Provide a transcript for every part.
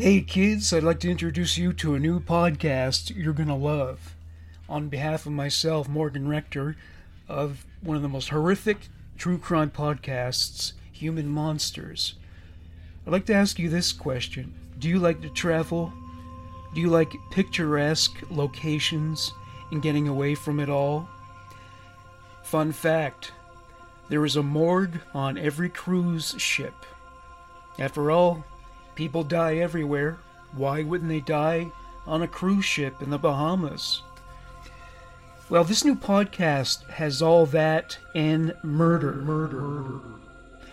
Hey kids, I'd like to introduce you to a new podcast you're going to love. On behalf of myself, Morgan Rector, of one of the most horrific true crime podcasts, Human Monsters, I'd like to ask you this question Do you like to travel? Do you like picturesque locations and getting away from it all? Fun fact there is a morgue on every cruise ship. After all, people die everywhere. Why wouldn't they die on a cruise ship in the Bahamas? Well, this new podcast has all that and murder. Murder.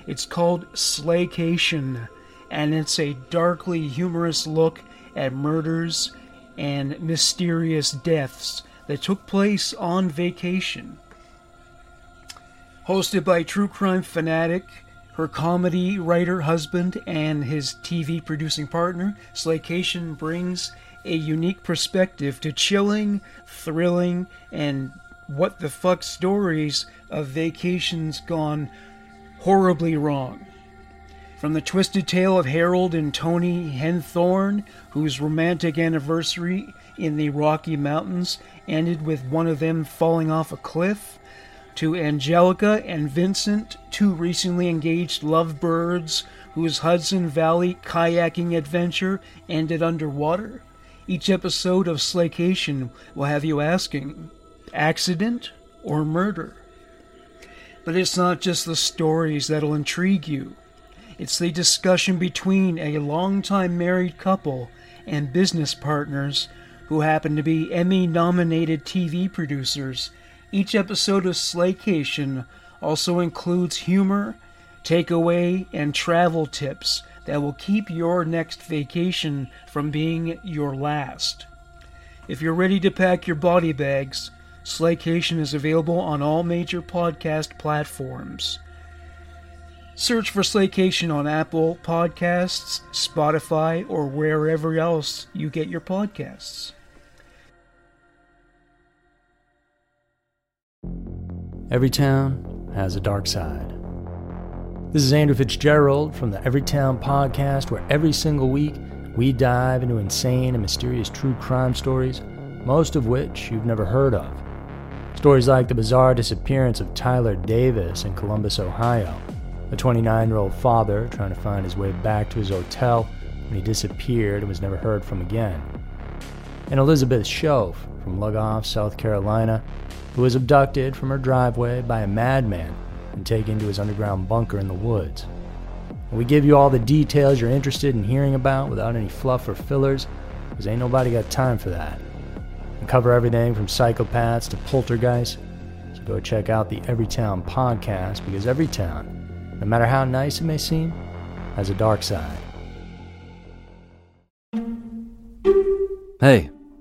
It's called Slaycation, and it's a darkly humorous look at murders and mysterious deaths that took place on vacation. Hosted by true crime fanatic, her comedy writer husband, and his TV producing partner, Slaycation brings a unique perspective to chilling, thrilling, and what the fuck stories of vacations gone horribly wrong. From the twisted tale of Harold and Toni Henthorn, whose romantic anniversary in the Rocky Mountains ended with one of them falling off a cliff, to Angelica and Vincent, two recently engaged lovebirds whose Hudson Valley kayaking adventure ended underwater. Each episode of Slaycation will have you asking accident or murder? But it's not just the stories that'll intrigue you. It's the discussion between a longtime married couple and business partners who happen to be Emmy nominated TV producers each episode of Slaycation also includes humor, takeaway, and travel tips that will keep your next vacation from being your last. If you're ready to pack your body bags, Slaycation is available on all major podcast platforms. Search for Slaycation on Apple Podcasts, Spotify, or wherever else you get your podcasts. Every town has a dark side. This is Andrew Fitzgerald from the Everytown podcast, where every single week we dive into insane and mysterious true crime stories, most of which you've never heard of. Stories like the bizarre disappearance of Tyler Davis in Columbus, Ohio, a 29 year old father trying to find his way back to his hotel when he disappeared and was never heard from again, and Elizabeth Shove from Lugoff, South Carolina, who was abducted from her driveway by a madman and taken to his underground bunker in the woods. We give you all the details you're interested in hearing about without any fluff or fillers, because ain't nobody got time for that. We cover everything from psychopaths to poltergeists, so go check out the Everytown podcast because every town, no matter how nice it may seem, has a dark side. Hey,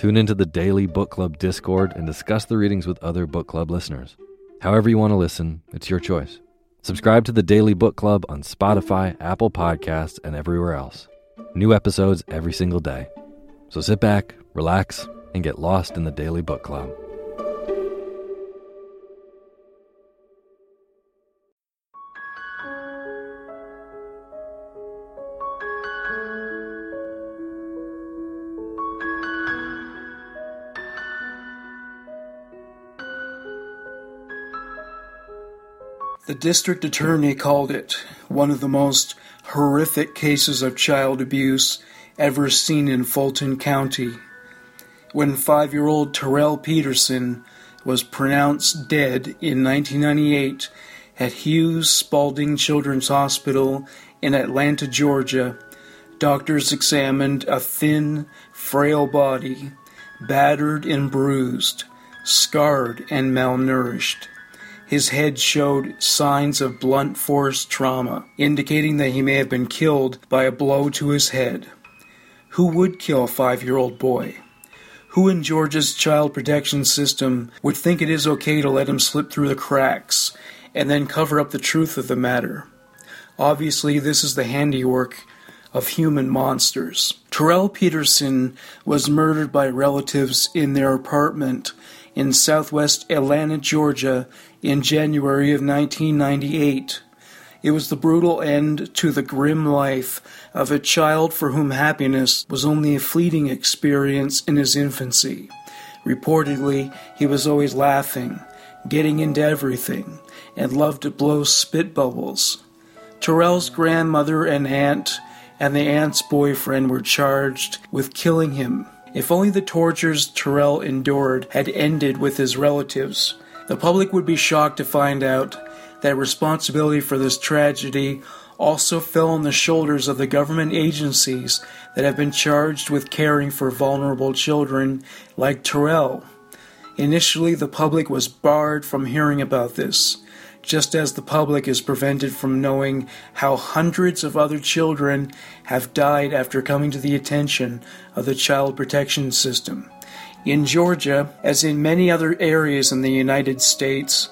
Tune into the daily book club Discord and discuss the readings with other book club listeners. However, you want to listen, it's your choice. Subscribe to the Daily Book Club on Spotify, Apple Podcasts, and everywhere else. New episodes every single day. So sit back, relax, and get lost in the Daily Book Club. The district attorney called it one of the most horrific cases of child abuse ever seen in Fulton County. When five year old Terrell Peterson was pronounced dead in 1998 at Hughes Spalding Children's Hospital in Atlanta, Georgia, doctors examined a thin, frail body, battered and bruised, scarred and malnourished. His head showed signs of blunt force trauma, indicating that he may have been killed by a blow to his head. Who would kill a five year old boy? Who in Georgia's child protection system would think it is okay to let him slip through the cracks and then cover up the truth of the matter? Obviously, this is the handiwork of human monsters. Terrell Peterson was murdered by relatives in their apartment in southwest Atlanta, Georgia in January of 1998. It was the brutal end to the grim life of a child for whom happiness was only a fleeting experience in his infancy. Reportedly, he was always laughing, getting into everything, and loved to blow spit bubbles. Terrell's grandmother and aunt and the aunt's boyfriend were charged with killing him. If only the tortures Terrell endured had ended with his relatives, the public would be shocked to find out that responsibility for this tragedy also fell on the shoulders of the government agencies that have been charged with caring for vulnerable children like Terrell. Initially, the public was barred from hearing about this, just as the public is prevented from knowing how hundreds of other children have died after coming to the attention of the child protection system. In Georgia, as in many other areas in the United States,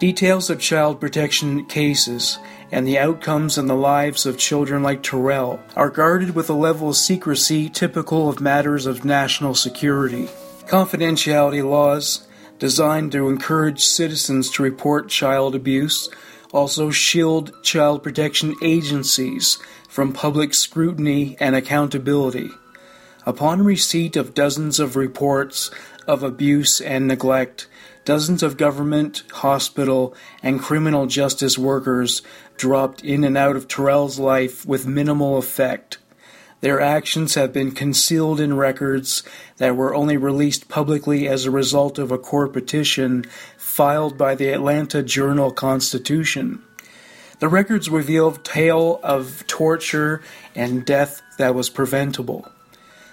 Details of child protection cases and the outcomes and the lives of children like Terrell are guarded with a level of secrecy typical of matters of national security. Confidentiality laws, designed to encourage citizens to report child abuse, also shield child protection agencies from public scrutiny and accountability. Upon receipt of dozens of reports of abuse and neglect, Dozens of government, hospital, and criminal justice workers dropped in and out of Terrell's life with minimal effect. Their actions have been concealed in records that were only released publicly as a result of a court petition filed by the Atlanta Journal Constitution. The records reveal tale of torture and death that was preventable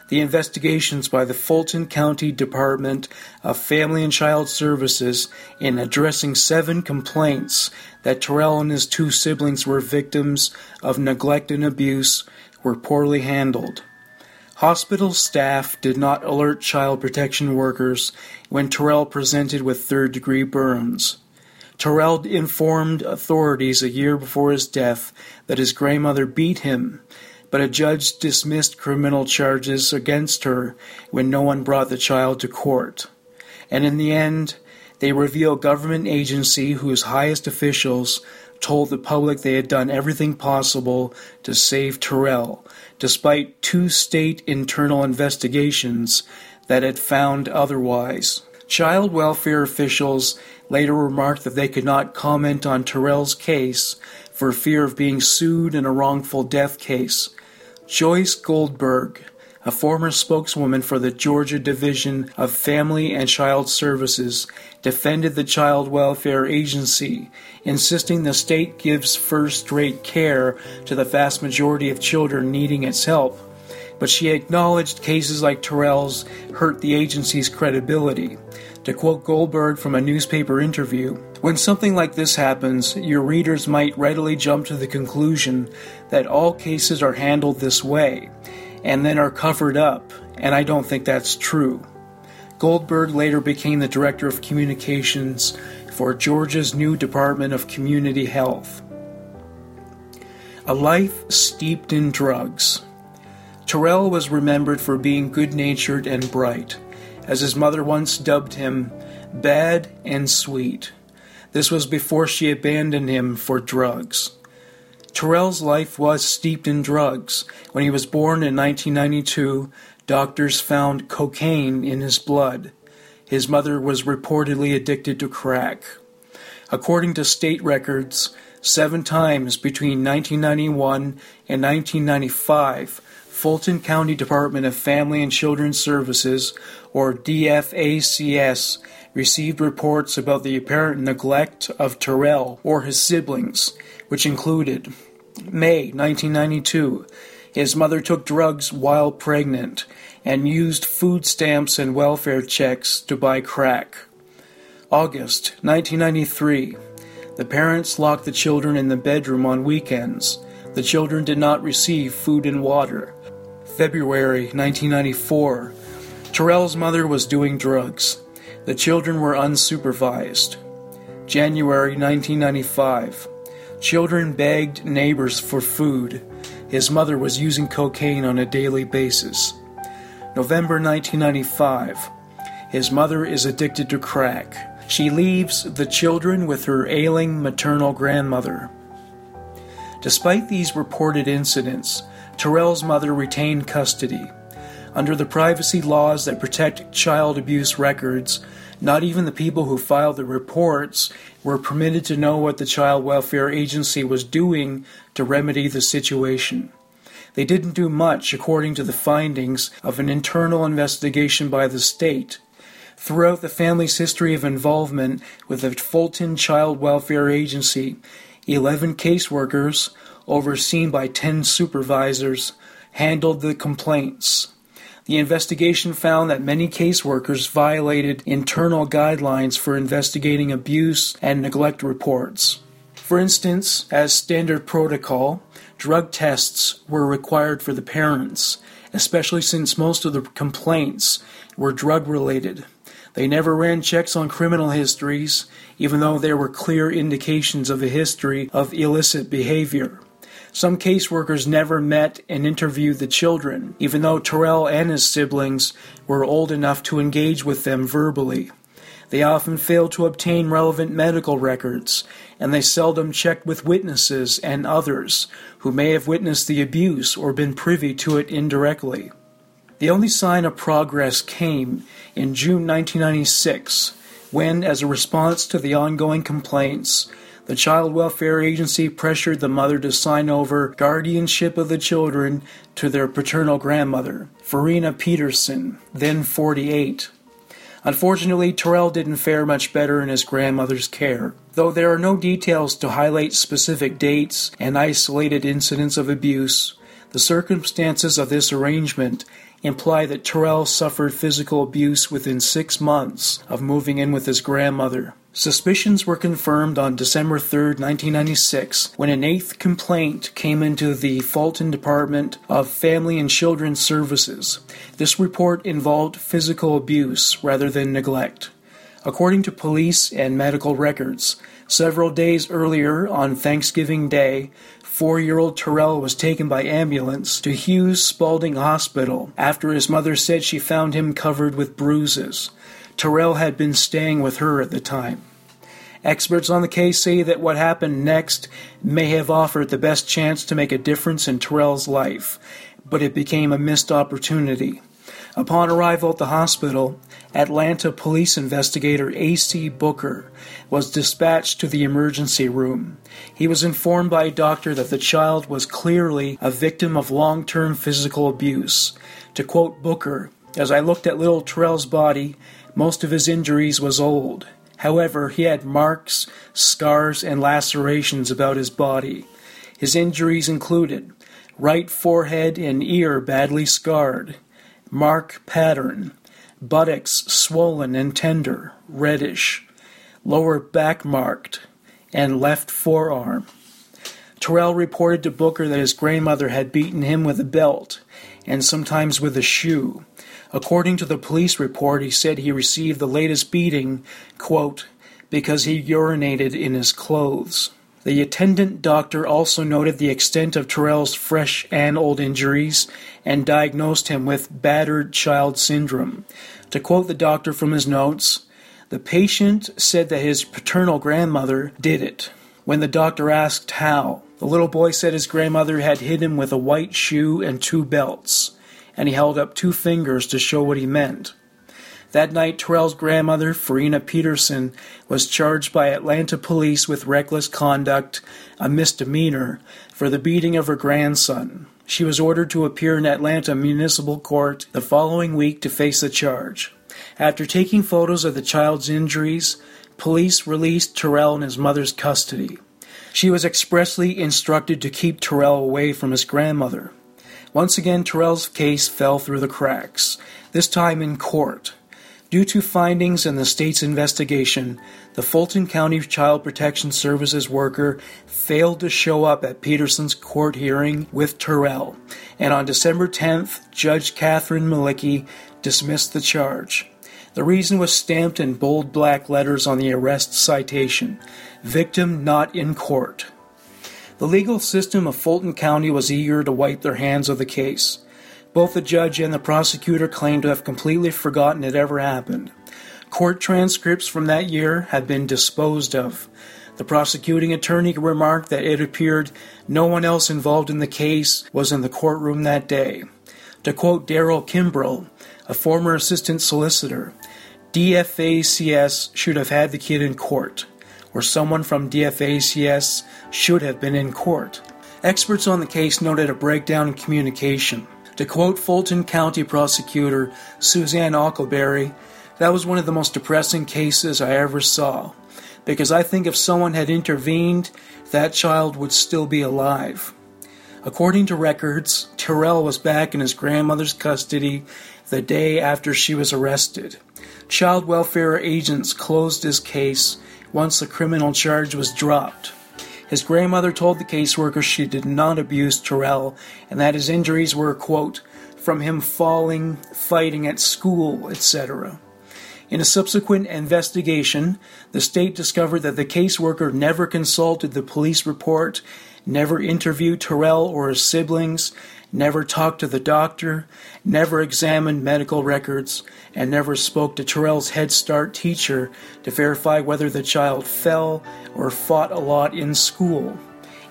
the investigations by the Fulton County Department of Family and Child Services in addressing seven complaints that Terrell and his two siblings were victims of neglect and abuse were poorly handled. Hospital staff did not alert child protection workers when Terrell presented with third degree burns. Terrell informed authorities a year before his death that his grandmother beat him but a judge dismissed criminal charges against her when no one brought the child to court. And in the end, they reveal government agency whose highest officials told the public they had done everything possible to save Terrell, despite two state internal investigations that had found otherwise. Child welfare officials later remarked that they could not comment on Terrell's case for fear of being sued in a wrongful death case, Joyce Goldberg, a former spokeswoman for the Georgia Division of Family and Child Services, defended the Child Welfare Agency, insisting the state gives first rate care to the vast majority of children needing its help. But she acknowledged cases like Terrell's hurt the agency's credibility. To quote Goldberg from a newspaper interview, when something like this happens, your readers might readily jump to the conclusion that all cases are handled this way and then are covered up, and I don't think that's true. Goldberg later became the director of communications for Georgia's new Department of Community Health. A life steeped in drugs. Terrell was remembered for being good natured and bright as his mother once dubbed him, bad and sweet. This was before she abandoned him for drugs. Terrell's life was steeped in drugs. When he was born in 1992, doctors found cocaine in his blood. His mother was reportedly addicted to crack. According to state records, seven times between 1991 and 1995, Fulton County Department of Family and Children's Services, or DFACS, received reports about the apparent neglect of Terrell or his siblings, which included May 1992, his mother took drugs while pregnant and used food stamps and welfare checks to buy crack. August 1993, the parents locked the children in the bedroom on weekends. The children did not receive food and water. February 1994. Terrell's mother was doing drugs. The children were unsupervised. January 1995. Children begged neighbors for food. His mother was using cocaine on a daily basis. November 1995. His mother is addicted to crack. She leaves the children with her ailing maternal grandmother. Despite these reported incidents, Terrell's mother retained custody. Under the privacy laws that protect child abuse records, not even the people who filed the reports were permitted to know what the Child Welfare Agency was doing to remedy the situation. They didn't do much according to the findings of an internal investigation by the state. Throughout the family's history of involvement with the Fulton Child Welfare Agency, 11 caseworkers, overseen by 10 supervisors, handled the complaints. The investigation found that many caseworkers violated internal guidelines for investigating abuse and neglect reports. For instance, as standard protocol, drug tests were required for the parents, especially since most of the complaints were drug related. They never ran checks on criminal histories, even though there were clear indications of a history of illicit behavior. Some caseworkers never met and interviewed the children, even though Terrell and his siblings were old enough to engage with them verbally. They often fail to obtain relevant medical records, and they seldom check with witnesses and others who may have witnessed the abuse or been privy to it indirectly. The only sign of progress came in June 1996 when, as a response to the ongoing complaints, the Child Welfare Agency pressured the mother to sign over guardianship of the children to their paternal grandmother, Farina Peterson, then 48. Unfortunately, Terrell didn't fare much better in his grandmother's care. Though there are no details to highlight specific dates and isolated incidents of abuse, the circumstances of this arrangement imply that Terrell suffered physical abuse within six months of moving in with his grandmother. Suspicions were confirmed on December 3, 1996, when an eighth complaint came into the Fulton Department of Family and Children's Services. This report involved physical abuse rather than neglect. According to police and medical records, several days earlier on Thanksgiving Day, four year old Terrell was taken by ambulance to Hughes Spalding Hospital after his mother said she found him covered with bruises. Terrell had been staying with her at the time. Experts on the case say that what happened next may have offered the best chance to make a difference in Terrell's life, but it became a missed opportunity. Upon arrival at the hospital, Atlanta police investigator A.C. Booker was dispatched to the emergency room. He was informed by a doctor that the child was clearly a victim of long term physical abuse. To quote Booker, as I looked at little Terrell's body, most of his injuries was old. However, he had marks, scars, and lacerations about his body. His injuries included right forehead and ear badly scarred, mark pattern, buttocks swollen and tender, reddish, lower back marked, and left forearm. Terrell reported to Booker that his grandmother had beaten him with a belt and sometimes with a shoe. According to the police report, he said he received the latest beating, quote, because he urinated in his clothes. The attendant doctor also noted the extent of Terrell's fresh and old injuries and diagnosed him with battered child syndrome. To quote the doctor from his notes, the patient said that his paternal grandmother did it. When the doctor asked how, the little boy said his grandmother had hit him with a white shoe and two belts, and he held up two fingers to show what he meant. That night, Terrell's grandmother, Farina Peterson, was charged by Atlanta police with reckless conduct, a misdemeanor, for the beating of her grandson. She was ordered to appear in Atlanta Municipal Court the following week to face the charge. After taking photos of the child's injuries, police released Terrell in his mother's custody. She was expressly instructed to keep Terrell away from his grandmother. Once again, Terrell's case fell through the cracks, this time in court. Due to findings in the state's investigation, the Fulton County Child Protection Services worker failed to show up at Peterson's court hearing with Terrell, and on December 10th, Judge Catherine Malicki dismissed the charge. The reason was stamped in bold black letters on the arrest citation Victim not in court. The legal system of Fulton County was eager to wipe their hands of the case. Both the judge and the prosecutor claimed to have completely forgotten it ever happened. Court transcripts from that year have been disposed of. The prosecuting attorney remarked that it appeared no one else involved in the case was in the courtroom that day. To quote Daryl Kimbrell, a former assistant solicitor, DFACS should have had the kid in court, or someone from DFACS should have been in court. Experts on the case noted a breakdown in communication. To quote Fulton County prosecutor Suzanne Ockleberry, that was one of the most depressing cases I ever saw, because I think if someone had intervened, that child would still be alive. According to records, Terrell was back in his grandmother's custody the day after she was arrested. Child welfare agents closed his case once the criminal charge was dropped. His grandmother told the caseworker she did not abuse Terrell and that his injuries were, quote, from him falling, fighting at school, etc. In a subsequent investigation, the state discovered that the caseworker never consulted the police report, never interviewed Terrell or his siblings, never talked to the doctor, never examined medical records, and never spoke to Terrell's Head Start teacher to verify whether the child fell or fought a lot in school.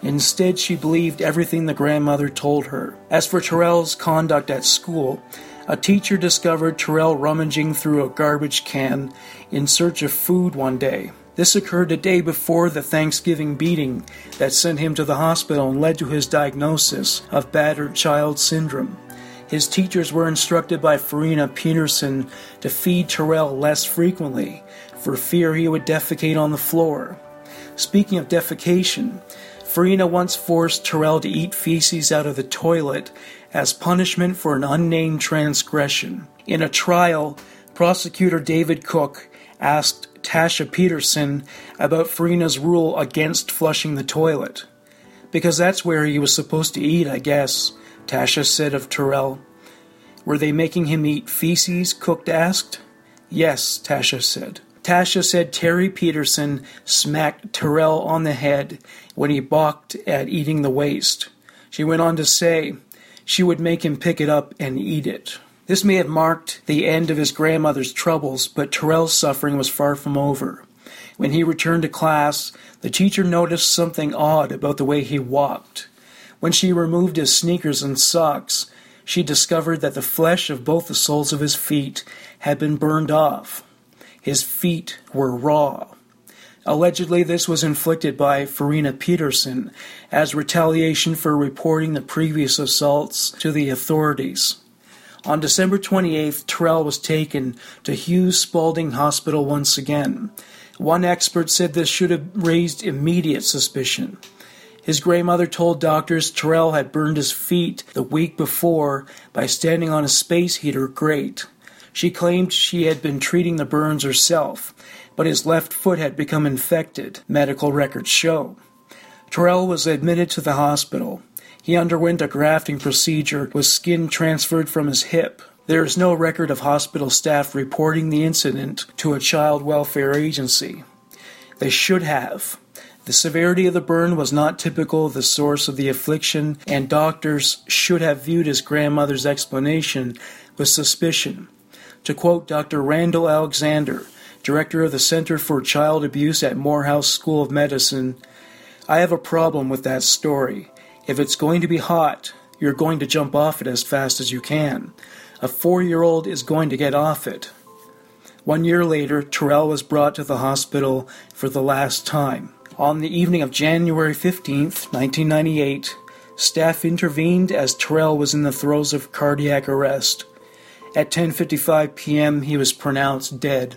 Instead, she believed everything the grandmother told her. As for Terrell's conduct at school, a teacher discovered Terrell rummaging through a garbage can in search of food one day. This occurred a day before the Thanksgiving beating that sent him to the hospital and led to his diagnosis of battered child syndrome. His teachers were instructed by Farina Peterson to feed Terrell less frequently for fear he would defecate on the floor. Speaking of defecation, Farina once forced Terrell to eat feces out of the toilet as punishment for an unnamed transgression. In a trial, prosecutor David Cook asked Tasha Peterson about Farina's rule against flushing the toilet. Because that's where he was supposed to eat, I guess, Tasha said of Terrell. Were they making him eat feces? Cooked asked. Yes, Tasha said. Tasha said Terry Peterson smacked Terrell on the head when he balked at eating the waste. She went on to say she would make him pick it up and eat it. This may have marked the end of his grandmother's troubles, but Terrell's suffering was far from over. When he returned to class, the teacher noticed something odd about the way he walked. When she removed his sneakers and socks, she discovered that the flesh of both the soles of his feet had been burned off. His feet were raw. Allegedly, this was inflicted by Farina Peterson as retaliation for reporting the previous assaults to the authorities. On December 28th, Terrell was taken to Hughes Spalding Hospital once again. One expert said this should have raised immediate suspicion. His grandmother told doctors Terrell had burned his feet the week before by standing on a space heater grate. She claimed she had been treating the burns herself, but his left foot had become infected, medical records show. Terrell was admitted to the hospital. He underwent a grafting procedure with skin transferred from his hip. There is no record of hospital staff reporting the incident to a child welfare agency. They should have. The severity of the burn was not typical of the source of the affliction, and doctors should have viewed his grandmother's explanation with suspicion. To quote Dr. Randall Alexander, director of the Center for Child Abuse at Morehouse School of Medicine, I have a problem with that story. If it's going to be hot, you're going to jump off it as fast as you can. A four year old is going to get off it. One year later, Terrell was brought to the hospital for the last time. On the evening of January 15, 1998, staff intervened as Terrell was in the throes of cardiac arrest. At 10:55 p.m., he was pronounced dead.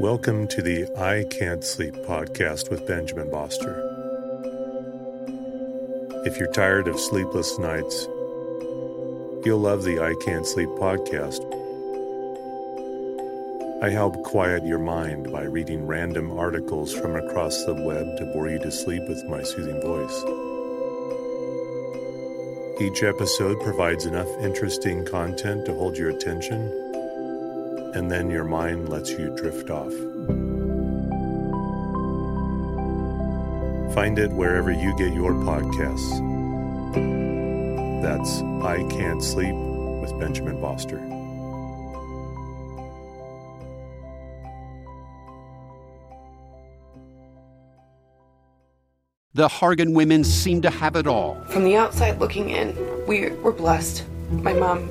Welcome to the I Can't Sleep podcast with Benjamin Boster. If you're tired of sleepless nights, you'll love the I Can't Sleep podcast. I help quiet your mind by reading random articles from across the web to bore you to sleep with my soothing voice. Each episode provides enough interesting content to hold your attention and then your mind lets you drift off. Find it wherever you get your podcasts. That's I Can't Sleep with Benjamin Boster. The Hargan women seem to have it all. From the outside looking in, we were blessed. My mom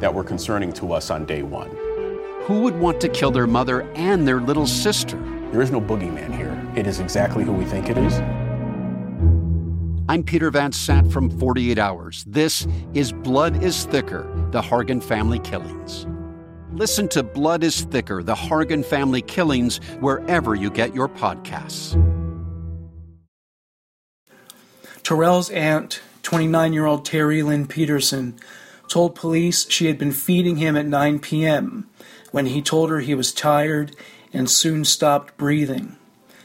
that were concerning to us on day one. Who would want to kill their mother and their little sister? There is no boogeyman here. It is exactly who we think it is. I'm Peter Van Sant from 48 Hours. This is Blood is Thicker The Hargan Family Killings. Listen to Blood is Thicker The Hargan Family Killings wherever you get your podcasts. Terrell's aunt, 29 year old Terry Lynn Peterson, told police she had been feeding him at 9 p.m. when he told her he was tired and soon stopped breathing.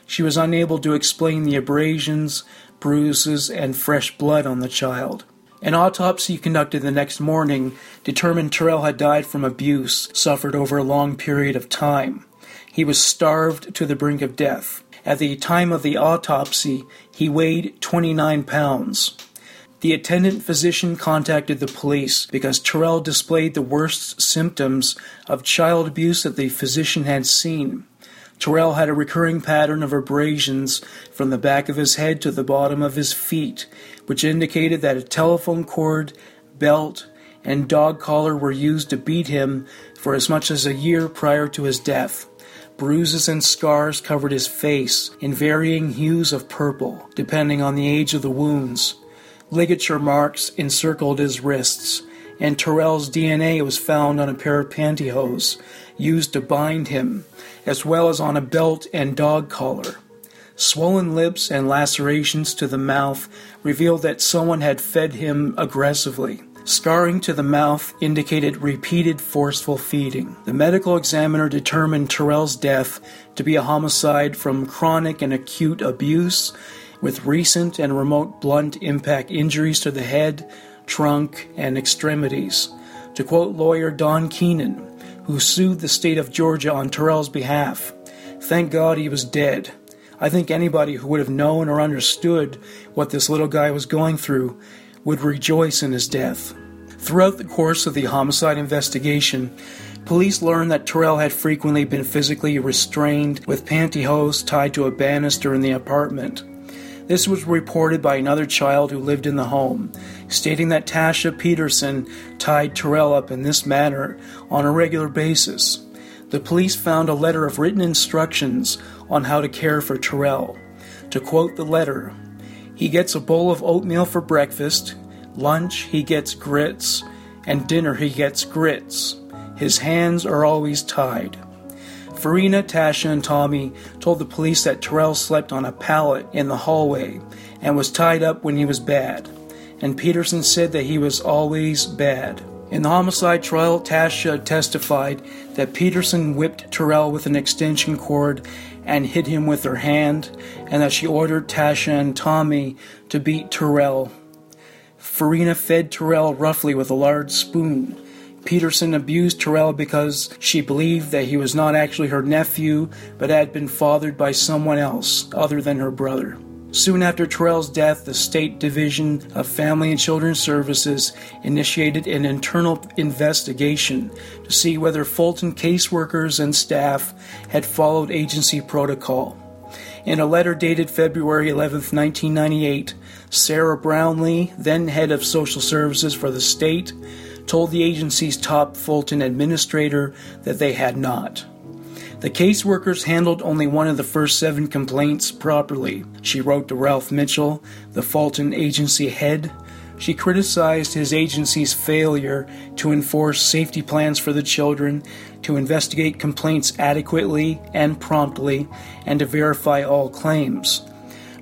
She was unable to explain the abrasions, bruises, and fresh blood on the child. An autopsy conducted the next morning determined Terrell had died from abuse suffered over a long period of time. He was starved to the brink of death. At the time of the autopsy, he weighed 29 pounds. The attendant physician contacted the police because Terrell displayed the worst symptoms of child abuse that the physician had seen. Terrell had a recurring pattern of abrasions from the back of his head to the bottom of his feet, which indicated that a telephone cord, belt, and dog collar were used to beat him for as much as a year prior to his death. Bruises and scars covered his face in varying hues of purple, depending on the age of the wounds. Ligature marks encircled his wrists, and Terrell's DNA was found on a pair of pantyhose used to bind him, as well as on a belt and dog collar. Swollen lips and lacerations to the mouth revealed that someone had fed him aggressively. Scarring to the mouth indicated repeated forceful feeding. The medical examiner determined Terrell's death to be a homicide from chronic and acute abuse with recent and remote blunt impact injuries to the head, trunk, and extremities. To quote lawyer Don Keenan, who sued the state of Georgia on Terrell's behalf, thank God he was dead. I think anybody who would have known or understood what this little guy was going through would rejoice in his death. Throughout the course of the homicide investigation, police learned that Terrell had frequently been physically restrained with pantyhose tied to a banister in the apartment. This was reported by another child who lived in the home, stating that Tasha Peterson tied Terrell up in this manner on a regular basis. The police found a letter of written instructions on how to care for Terrell. To quote the letter, he gets a bowl of oatmeal for breakfast, lunch he gets grits, and dinner he gets grits. His hands are always tied. Farina, Tasha, and Tommy told the police that Terrell slept on a pallet in the hallway and was tied up when he was bad. And Peterson said that he was always bad. In the homicide trial, Tasha testified that Peterson whipped Terrell with an extension cord and hit him with her hand, and that she ordered Tasha and Tommy to beat Terrell. Farina fed Terrell roughly with a large spoon. Peterson abused Terrell because she believed that he was not actually her nephew, but had been fathered by someone else other than her brother. Soon after Terrell's death, the State Division of Family and Children's Services initiated an internal investigation to see whether Fulton caseworkers and staff had followed agency protocol. In a letter dated February 11, 1998, Sarah Brownlee, then head of social services for the state, told the agency's top Fulton administrator that they had not. The caseworkers handled only one of the first seven complaints properly. She wrote to Ralph Mitchell, the Fulton agency head. She criticized his agency's failure to enforce safety plans for the children, to investigate complaints adequately and promptly, and to verify all claims.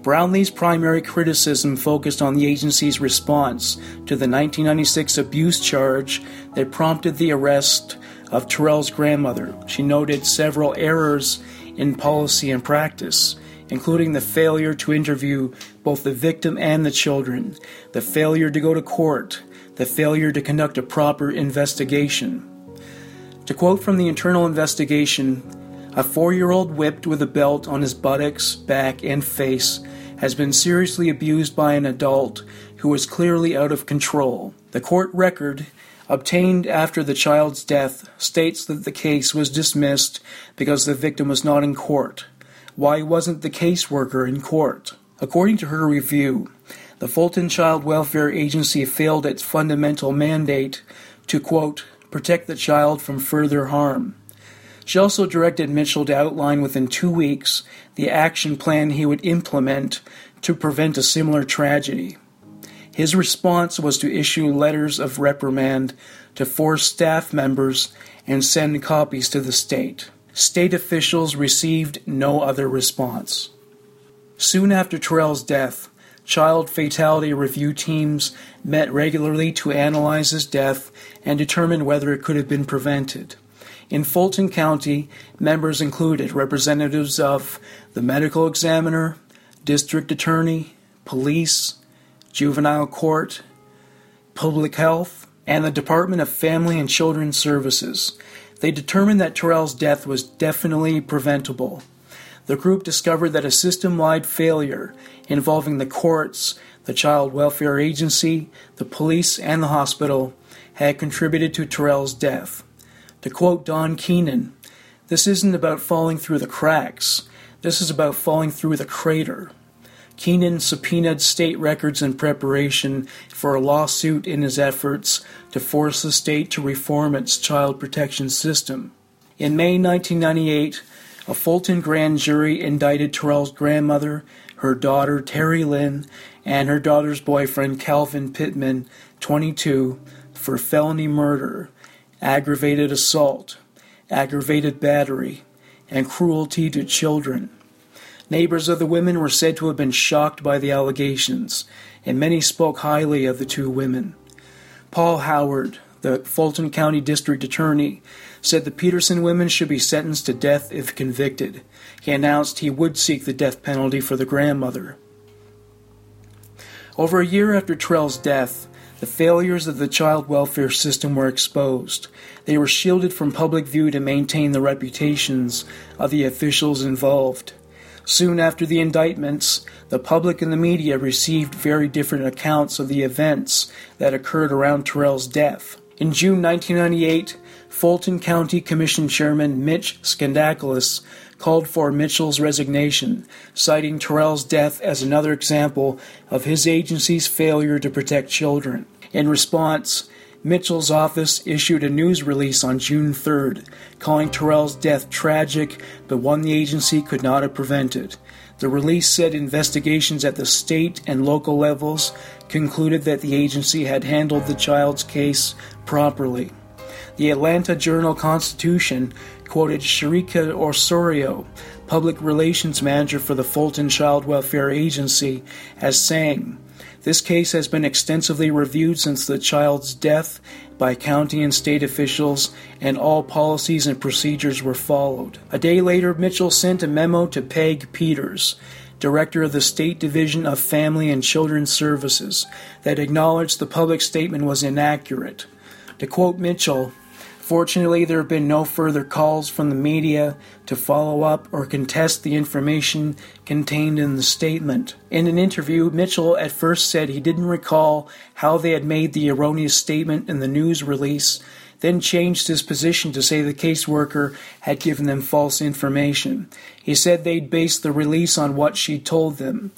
Brownlee's primary criticism focused on the agency's response to the 1996 abuse charge that prompted the arrest of Terrell's grandmother. She noted several errors in policy and practice, including the failure to interview both the victim and the children, the failure to go to court, the failure to conduct a proper investigation. To quote from the internal investigation, a four year old whipped with a belt on his buttocks, back, and face has been seriously abused by an adult who is clearly out of control. The court record obtained after the child's death states that the case was dismissed because the victim was not in court. Why wasn't the caseworker in court? According to her review, the Fulton Child Welfare Agency failed its fundamental mandate to, quote, protect the child from further harm. She also directed Mitchell to outline within two weeks the action plan he would implement to prevent a similar tragedy. His response was to issue letters of reprimand to four staff members and send copies to the state. State officials received no other response. Soon after Terrell's death, child fatality review teams met regularly to analyze his death and determine whether it could have been prevented. In Fulton County, members included representatives of the medical examiner, district attorney, police, juvenile court, public health, and the Department of Family and Children's Services. They determined that Terrell's death was definitely preventable. The group discovered that a system wide failure involving the courts, the Child Welfare Agency, the police, and the hospital had contributed to Terrell's death. To quote Don Keenan, this isn't about falling through the cracks, this is about falling through the crater. Keenan subpoenaed state records in preparation for a lawsuit in his efforts to force the state to reform its child protection system. In May 1998, a Fulton grand jury indicted Terrell's grandmother, her daughter Terry Lynn, and her daughter's boyfriend Calvin Pittman, 22, for felony murder, aggravated assault, aggravated battery, and cruelty to children. Neighbors of the women were said to have been shocked by the allegations, and many spoke highly of the two women. Paul Howard, the Fulton County District Attorney, said the Peterson women should be sentenced to death if convicted. He announced he would seek the death penalty for the grandmother. Over a year after Terrell's death, the failures of the child welfare system were exposed. They were shielded from public view to maintain the reputations of the officials involved. Soon after the indictments, the public and the media received very different accounts of the events that occurred around Terrell's death. In June 1998, Fulton County Commission Chairman Mitch Skandalakis called for Mitchell's resignation, citing Terrell's death as another example of his agency's failure to protect children. In response, Mitchell's office issued a news release on June 3rd, calling Terrell's death tragic, but one the agency could not have prevented. The release said investigations at the state and local levels concluded that the agency had handled the child's case properly. The Atlanta Journal Constitution quoted Sharika Osorio, public relations manager for the Fulton Child Welfare Agency, as saying, this case has been extensively reviewed since the child's death by county and state officials, and all policies and procedures were followed. A day later, Mitchell sent a memo to Peg Peters, director of the State Division of Family and Children's Services, that acknowledged the public statement was inaccurate. To quote Mitchell, Fortunately, there have been no further calls from the media to follow up or contest the information contained in the statement. In an interview, Mitchell at first said he didn't recall how they had made the erroneous statement in the news release, then changed his position to say the caseworker had given them false information. He said they'd based the release on what she told them.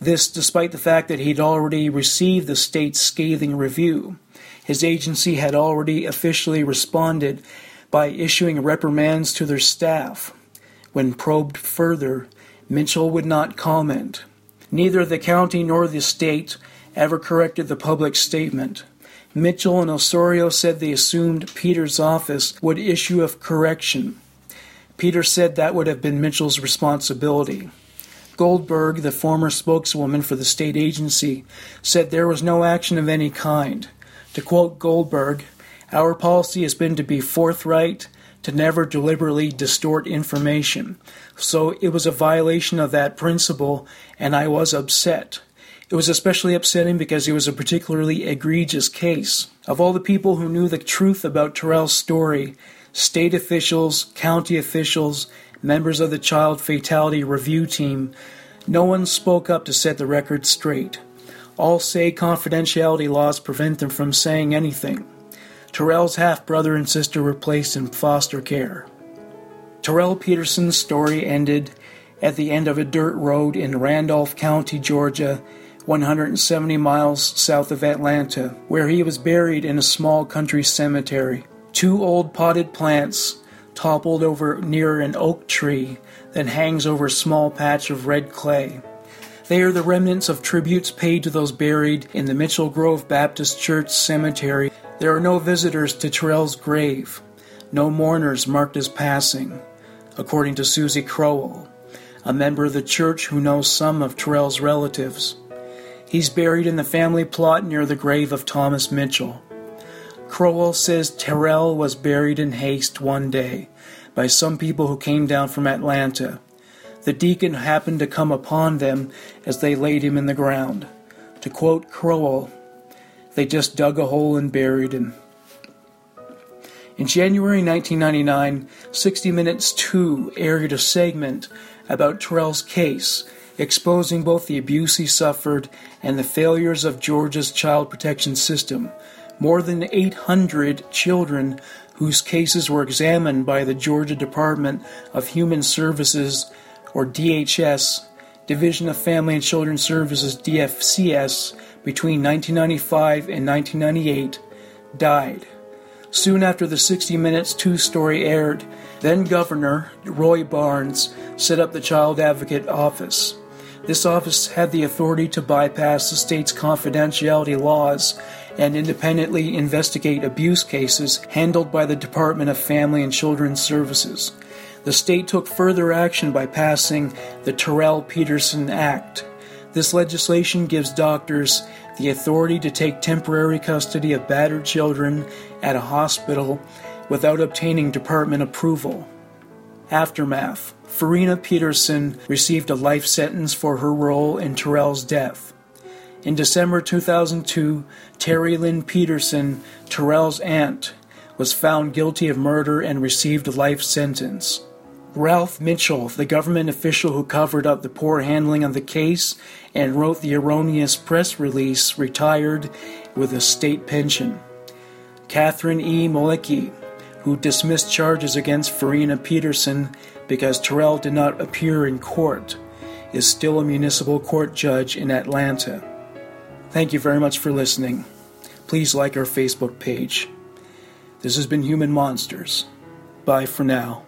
This despite the fact that he'd already received the state's scathing review. His agency had already officially responded by issuing reprimands to their staff. When probed further, Mitchell would not comment. Neither the county nor the state ever corrected the public statement. Mitchell and Osorio said they assumed Peter's office would issue a correction. Peter said that would have been Mitchell's responsibility. Goldberg, the former spokeswoman for the state agency, said there was no action of any kind. To quote Goldberg, our policy has been to be forthright, to never deliberately distort information. So it was a violation of that principle, and I was upset. It was especially upsetting because it was a particularly egregious case. Of all the people who knew the truth about Terrell's story, state officials, county officials, members of the child fatality review team, no one spoke up to set the record straight. All say confidentiality laws prevent them from saying anything. Terrell's half brother and sister were placed in foster care. Terrell Peterson's story ended at the end of a dirt road in Randolph County, Georgia, 170 miles south of Atlanta, where he was buried in a small country cemetery. Two old potted plants toppled over near an oak tree that hangs over a small patch of red clay. They are the remnants of tributes paid to those buried in the Mitchell Grove Baptist Church Cemetery. There are no visitors to Terrell's grave, no mourners marked his passing, according to Susie Crowell, a member of the church who knows some of Terrell's relatives. He's buried in the family plot near the grave of Thomas Mitchell. Crowell says Terrell was buried in haste one day by some people who came down from Atlanta. The deacon happened to come upon them as they laid him in the ground. To quote Crowell, they just dug a hole and buried him. In January 1999, 60 Minutes 2 aired a segment about Terrell's case, exposing both the abuse he suffered and the failures of Georgia's child protection system. More than 800 children whose cases were examined by the Georgia Department of Human Services or DHS, Division of Family and Children Services DFCS, between 1995 and 1998, died. Soon after the 60 Minutes 2 story aired, then Governor Roy Barnes set up the Child Advocate Office. This office had the authority to bypass the state's confidentiality laws and independently investigate abuse cases handled by the Department of Family and Children's Services the state took further action by passing the Terrell Peterson Act. This legislation gives doctors the authority to take temporary custody of battered children at a hospital without obtaining department approval. Aftermath Farina Peterson received a life sentence for her role in Terrell's death. In December 2002, Terry Lynn Peterson, Terrell's aunt, was found guilty of murder and received a life sentence. Ralph Mitchell, the government official who covered up the poor handling of the case and wrote the erroneous press release, retired with a state pension. Catherine E. Malicki, who dismissed charges against Farina Peterson because Terrell did not appear in court, is still a municipal court judge in Atlanta. Thank you very much for listening. Please like our Facebook page. This has been Human Monsters. Bye for now.